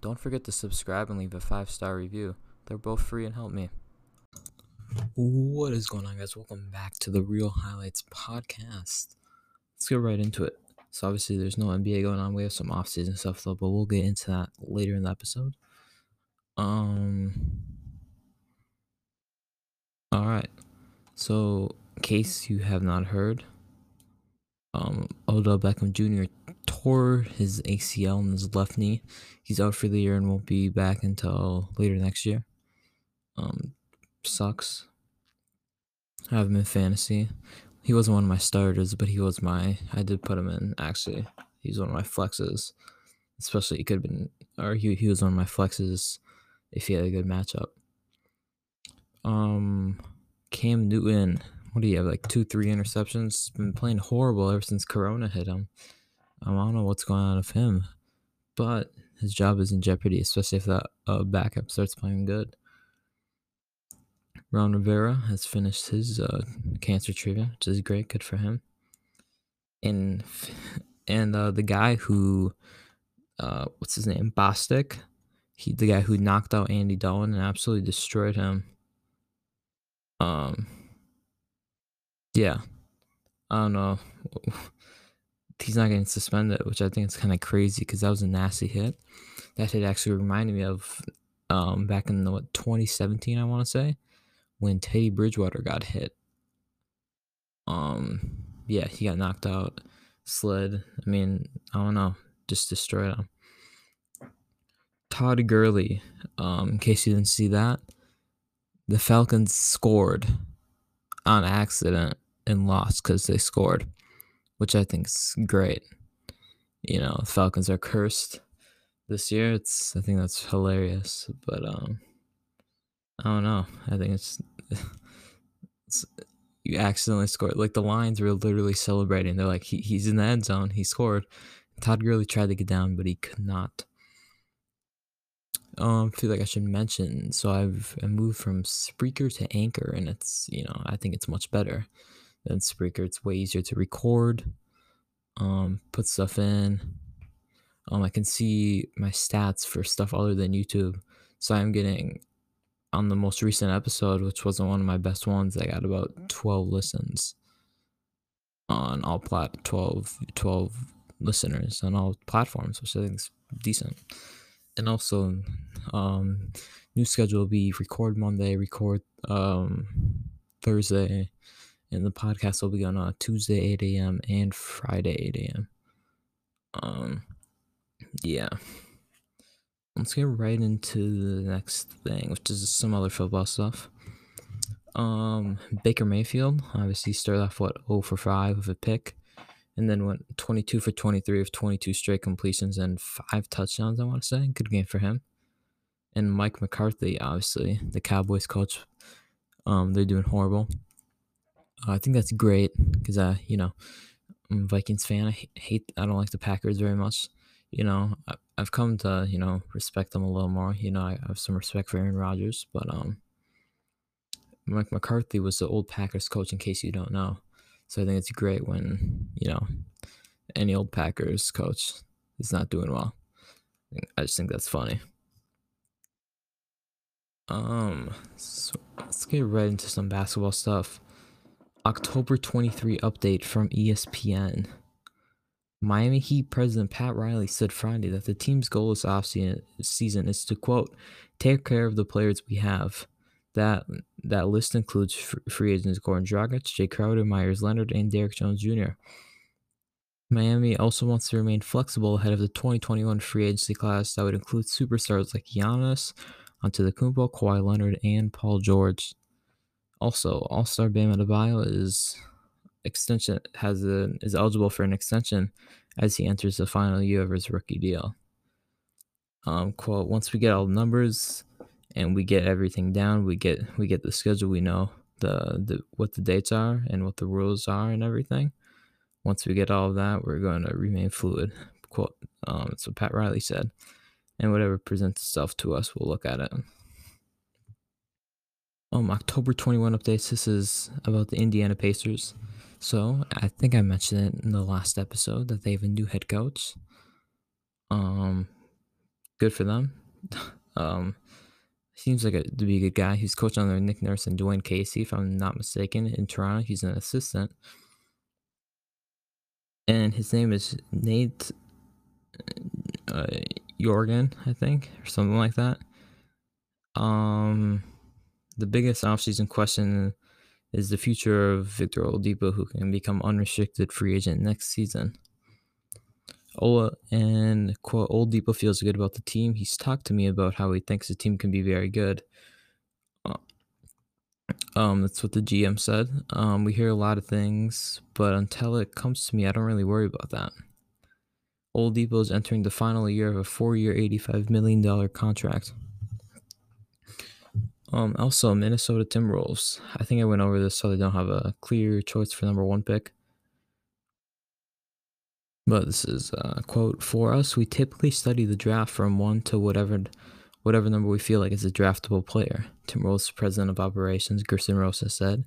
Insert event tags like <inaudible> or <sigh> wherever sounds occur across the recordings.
Don't forget to subscribe and leave a five star review. They're both free and help me. What is going on, guys? Welcome back to the Reel Highlights podcast. Let's get right into it. So, obviously, there's no NBA going on. We have some off-season stuff though, but we'll get into that later in the episode. Um. All right. So, in case you have not heard, um, Odell Beckham Jr. tore his ACL in his left knee. He's out for the year and won't be back until later next year. Um, sucks. I have him in fantasy. He wasn't one of my starters, but he was my. I did put him in. Actually, he's one of my flexes. Especially, he could have been, or he he was one of my flexes if he had a good matchup. Um, Cam Newton. What do you have? Like two, three interceptions. Been playing horrible ever since Corona hit him. I don't know what's going on with him, but his job is in jeopardy, especially if that uh, backup starts playing good. Ron Rivera has finished his uh, cancer treatment, which is great. Good for him. And and uh, the guy who, uh, what's his name, Bostic, he the guy who knocked out Andy Dalton and absolutely destroyed him. Um. Yeah, I don't know. He's not getting suspended, which I think is kind of crazy because that was a nasty hit. That hit actually reminded me of um, back in the, what 2017, I want to say when Teddy Bridgewater got hit. Um, yeah, he got knocked out, slid. I mean, I don't know, just destroyed him. Todd Gurley, um, in case you didn't see that, the Falcons scored on accident and lost because they scored, which I think is great. You know, Falcons are cursed this year. It's I think that's hilarious, but um, I don't know. I think it's, <laughs> it's you accidentally scored. Like the Lions were literally celebrating. They're like, he, he's in the end zone. He scored. Todd Gurley tried to get down, but he could not. Um, feel like I should mention. So I've I moved from Spreaker to Anchor, and it's you know I think it's much better than Spreaker. It's way easier to record, um, put stuff in. Um, I can see my stats for stuff other than YouTube. So I'm getting on the most recent episode, which wasn't one of my best ones, I got about 12 listens on all plat 12, 12 listeners on all platforms, which I think is decent. And also, um, new schedule will be record Monday, record um, Thursday, and the podcast will be on uh, Tuesday 8 a.m. and Friday 8 a.m. Um, yeah let's get right into the next thing, which is some other football stuff. Um, Baker Mayfield obviously started off what 0 for 5 with a pick, and then went 22 for 23 of 22 straight completions and five touchdowns. I want to say good game for him. And Mike McCarthy, obviously the Cowboys coach, um, they're doing horrible. Uh, I think that's great because I, you know, I'm a Vikings fan. I hate. I don't like the Packers very much you know, I, have come to, you know, respect them a little more. You know, I have some respect for Aaron Rodgers, but um Mike McCarthy was the old Packers coach in case you don't know. So I think it's great when, you know, any old Packers coach is not doing well. I just think that's funny. Um, so let's get right into some basketball stuff. October 23 update from ESPN. Miami Heat president Pat Riley said Friday that the team's goal this offseason is to quote, take care of the players we have. That that list includes free agents Goran Dragic, Jae Crowder, Meyers Leonard, and Derrick Jones Jr. Miami also wants to remain flexible ahead of the 2021 free agency class that would include superstars like Giannis, Antetokounmpo, Kawhi Leonard, and Paul George. Also, All-Star Bam Adebayo is extension has a is eligible for an extension as he enters the final year of his rookie deal. Um, quote: Once we get all the numbers and we get everything down, we get we get the schedule. We know the the what the dates are and what the rules are and everything. Once we get all of that, we're going to remain fluid. Quote: um, That's what Pat Riley said. And whatever presents itself to us, we'll look at it. Um, October 21 updates. This is about the Indiana Pacers. So I think I mentioned it in the last episode that they have a new head coach. Um, good for them. <laughs> um, seems like a, to be a good guy. He's coached under Nick Nurse and Dwane Casey, if I'm not mistaken, in Toronto. He's an assistant. And his name is Nate uh, Jorgen, I think, or something like that. Um, the biggest offseason question is the future of Victor Oladipo, who can become unrestricted free agent next season. Ola and quote Oladipo feels good about the team. He's talked to me about how he thinks the team can be very good. Uh, um, that's what the GM said. Um, we hear a lot of things, but until it comes to me, I don't really worry about that. Oladipo is entering the final year of a four-year, eighty-five million dollar contract. Um, also, Minnesota Timberwolves. I think I went over this, so they don't have a clear choice for number one pick. But this is a quote for us. We typically study the draft from one to whatever, whatever number we feel like is a draftable player. Timberwolves president of operations Gersson Rosas said,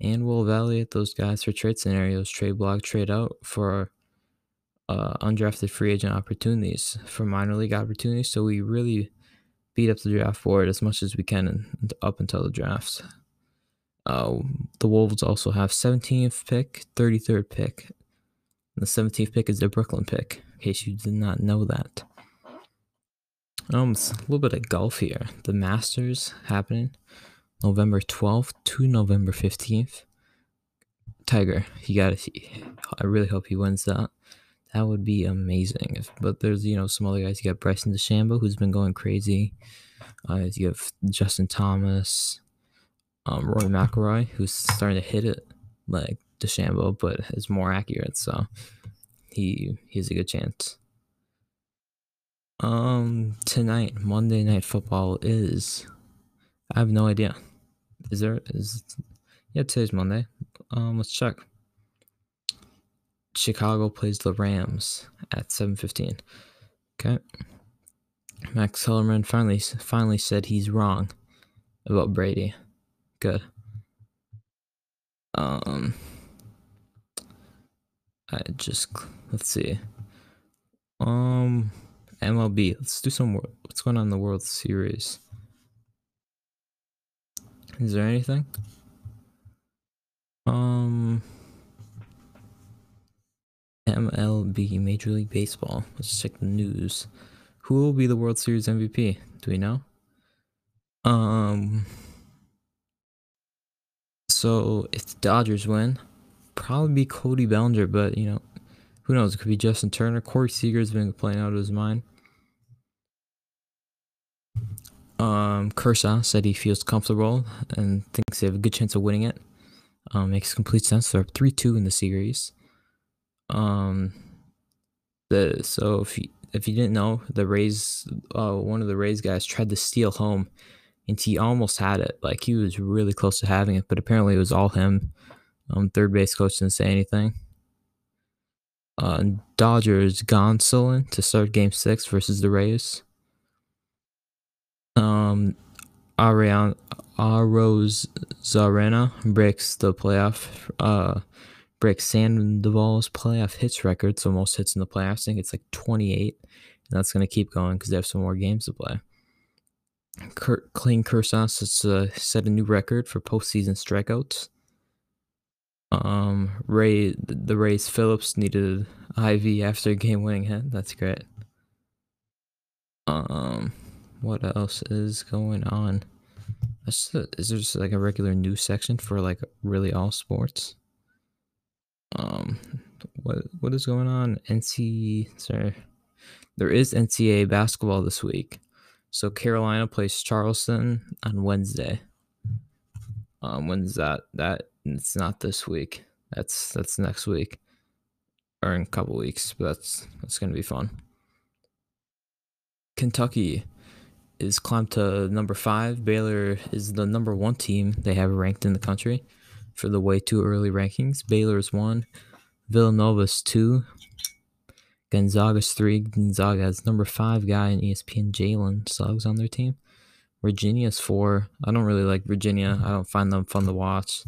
and we'll evaluate those guys for trade scenarios, trade block, trade out for uh, undrafted free agent opportunities, for minor league opportunities. So we really beat up the draft board as much as we can and up until the drafts. Uh, the Wolves also have 17th pick, 33rd pick. The 17th pick is the Brooklyn pick, in case you did not know that. Um, it's a little bit of golf here. The Masters happening November 12th to November 15th. Tiger, he got it. I really hope he wins that. That would be amazing. If, but there's you know some other guys. You got Bryson DeChambeau who's been going crazy. Uh, you have Justin Thomas, um, Rory McIlroy who's starting to hit it like DeChambeau, but is more accurate. So he he has a good chance. Um, tonight Monday Night Football is. I have no idea. Is there is? Yeah, today's Monday. Um, let's check. Chicago plays the Rams at 7:15. Okay. Max Kellerman finally finally said he's wrong about Brady. Good. Um I just let's see. Um MLB. Let's do some what's going on in the World Series. Is there anything? Um MLB, Major League Baseball. Let's check the news. Who will be the World Series MVP? Do we know? Um. So if the Dodgers win, probably be Cody Bellinger, but you know, who knows? It could be Justin Turner. Corey Seager's been playing out of his mind. Um, Kershaw said he feels comfortable and thinks they have a good chance of winning it. Um, makes complete sense. They're three two in the series. Um, the so if you, if you didn't know, the Rays, uh, one of the Rays guys tried to steal home, and he almost had it. Like he was really close to having it, but apparently it was all him. Um, third base coach didn't say anything. Uh, Dodgers Gonsolin to start Game Six versus the Rays. Um, Ariane Aros Zarena breaks the playoff uh breaks Sandoval's playoff hits record, so most hits in the playoffs. I think it's like 28, and that's going to keep going because they have some more games to play. Kurt, Kershaw has uh, set a new record for postseason strikeouts. Um, Ray, the Rays Phillips needed IV after a game-winning hit. That's great. Um, what else is going on? Is there just like a regular news section for like really all sports? Um what what is going on? Nc sorry. There is ncaa basketball this week. So carolina plays charleston on wednesday. Um when's that? That it's not this week. That's that's next week. Or in a couple weeks but that's that's gonna be fun. Kentucky is climbed to number five. Baylor is the number one team they have ranked in the country for the way too early rankings. Baylor's one, Villanova's two, Gonzaga's three. Gonzaga has number five guy in ESPN, Jalen Suggs, on their team. Virginia's four. I don't really like Virginia. I don't find them fun to watch.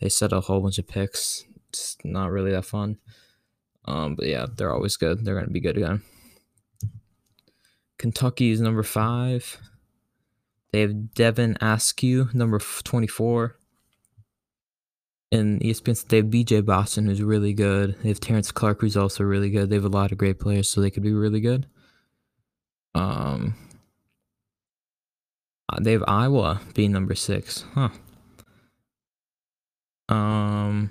They set a whole bunch of picks. It's not really that fun. Um, but yeah, they're always good. They're gonna be good again. Kentucky is number five. They have Devin Askew, number 24. And ESPN, they have BJ Boston, who's really good. They have Terrence Clarke, who's also really good. They have a lot of great players, so they could be really good. Um, uh, they have Iowa being number six, huh? Um,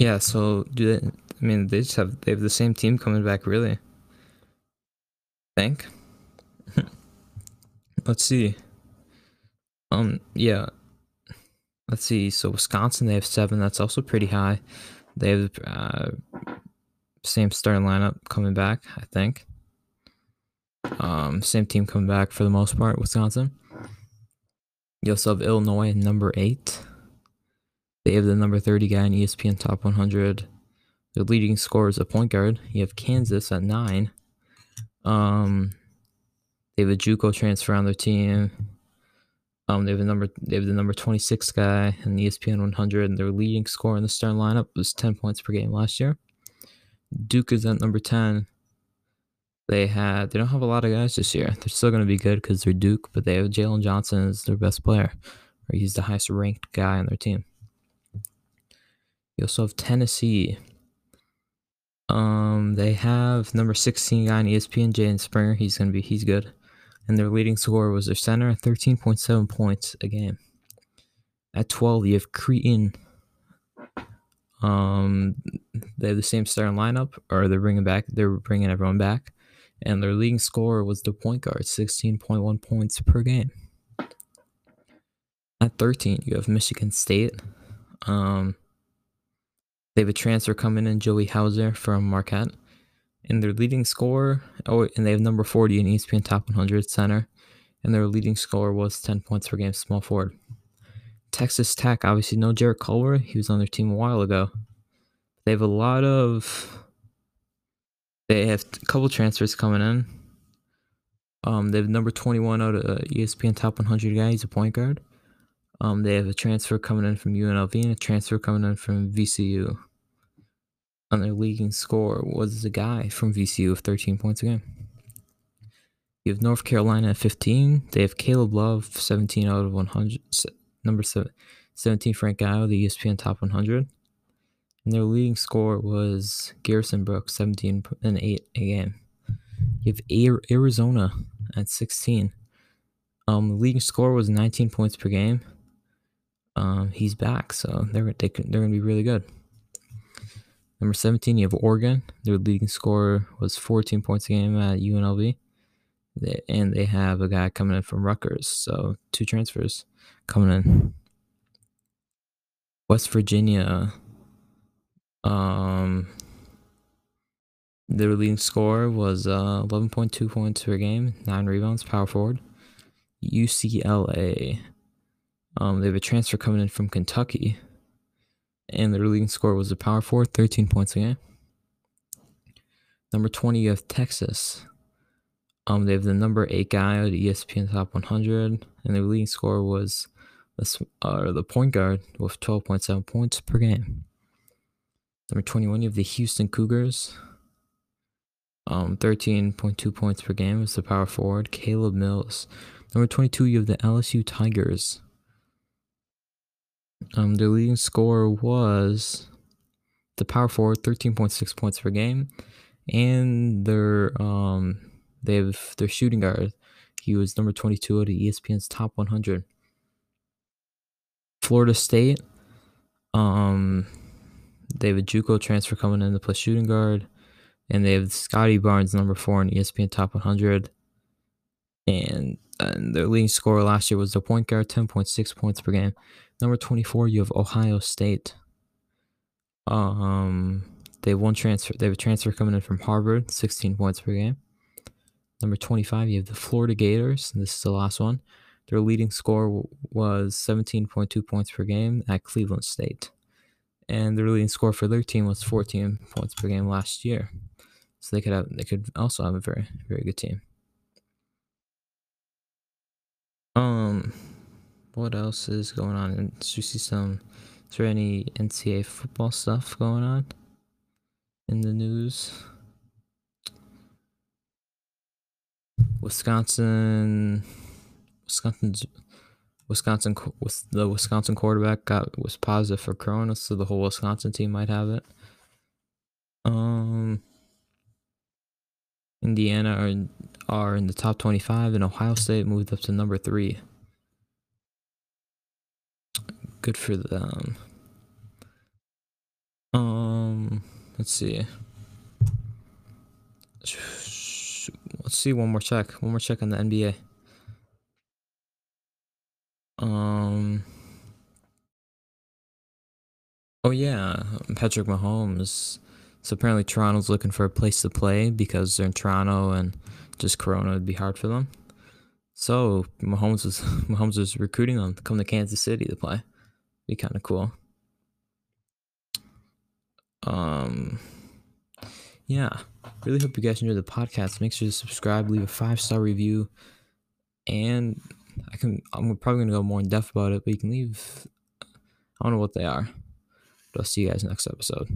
yeah. So do they? I mean, they just have they have the same team coming back, really. I think. <laughs> Let's see. Um, yeah. Let's see. So Wisconsin, they have seven. That's also pretty high. They have uh, same starting lineup coming back. I think. Um, same team coming back for the most part. Wisconsin. You also have Illinois number eight. They have the number 30 guy in ESPN Top 100. Their leading scorer is a point guard. You have Kansas at nine. Um, they have a JUCO transfer on their team. Um, they have the number they have the number 26 guy in the ESPN 100, and their leading scorer in the starting lineup was 10 points per game last year. Duke is at number 10. They had they don't have a lot of guys this year. They're still going to be good because they're Duke, but they have Jalen Johnson as their best player, or he's the highest ranked guy on their team. You also have Tennessee. Um, they have number 16 guy in ESPN, Jaden Springer. He's gonna be he's good. And their leading scorer was their center at 13.7 points a game. At 12, you have Creighton. Um, they have the same starting lineup, or they're bringing back. They're bringing everyone back, and their leading scorer was the point guard, 16.1 points per game. At 13, you have Michigan State. Um, they have a transfer coming in, Joey Hauser from Marquette. And their leading scorer, oh, and they have number 40 in ESPN Top 100 center. And their leading scorer was 10 points per game, small forward. Texas Tech, obviously, no Jarrett Culver. He was on their team a while ago. They have a lot of. They have a couple transfers coming in. Um, they have number 21 out of uh, ESPN Top 100 guy. He's a point guard. Um, they have a transfer coming in from UNLV and a transfer coming in from VCU. On their leading score was a guy from VCU of 13 points a game. You have North Carolina at 15. They have Caleb Love, 17 out of 100. Number 17, Frank Guy, the ESPN Top 100. And their leading score was Garrison Brooks, 17 and 8 a game. You have Arizona at 16. Um, the leading score was 19 points per game um, he's back, so they're they they're gonna be really good. Number 17, you have Oregon. Their leading scorer was 14 points a game at UNLV. They, and they have a guy coming in from Rutgers, so two transfers coming in. West Virginia, um, their leading scorer was uh, 11.2 points per game, nine rebounds, power forward. UCLA, um, they have a transfer coming in from Kentucky, and their leading score was a power forward, 13 points a game. Number 20, you have Texas. Um, they have the number eight guy at ESPN Top 100, and their leading score was the, uh, the point guard with 12.7 points per game. Number 21, you have the Houston Cougars. Um, 13.2 points per game is the power forward, Caleb Mills. Number 22, you have the LSU Tigers. Um, their leading score was the power forward, thirteen point six points per game, and their um they have their shooting guard. He was number twenty two out of ESPN's top one hundred. Florida State, um, they have a JUCO transfer coming in to play shooting guard, and they have Scottie Barnes, number four in ESPN top one hundred. And, and their leading scorer last year was the point guard, ten point six points per game. Number 24, you have Ohio State. Um, they have one transfer. They have a transfer coming in from Harvard, 16 points per game. Number 25, you have the Florida Gators. This is the last one. Their leading score was 17.2 points per game at Cleveland State. And their leading score for their team was 14 points per game last year. So they could have they could also have a very, very good team. Um what else is going on? Did you see some? Is there any NCAA football stuff going on in the news? Wisconsin, Wisconsin's Wisconsin with the Wisconsin quarterback got was positive for corona, so the whole Wisconsin team might have it. Um, Indiana are are in the top 25, and Ohio State moved up to number three. Good for them. Um, let's see. Let's see one more check. One more check on the NBA. Um. Oh yeah, Patrick Mahomes. So apparently Toronto's looking for a place to play because they're in Toronto and just Corona would be hard for them. So Mahomes was <laughs> Mahomes was recruiting them to come to Kansas City to play. Be kind of cool. Um, yeah, really hope you guys enjoyed the podcast. Make sure to subscribe, leave a five star review, and I can. I'm probably gonna go more in depth about it, but you can leave. I don't know what they are, but I'll see you guys next episode.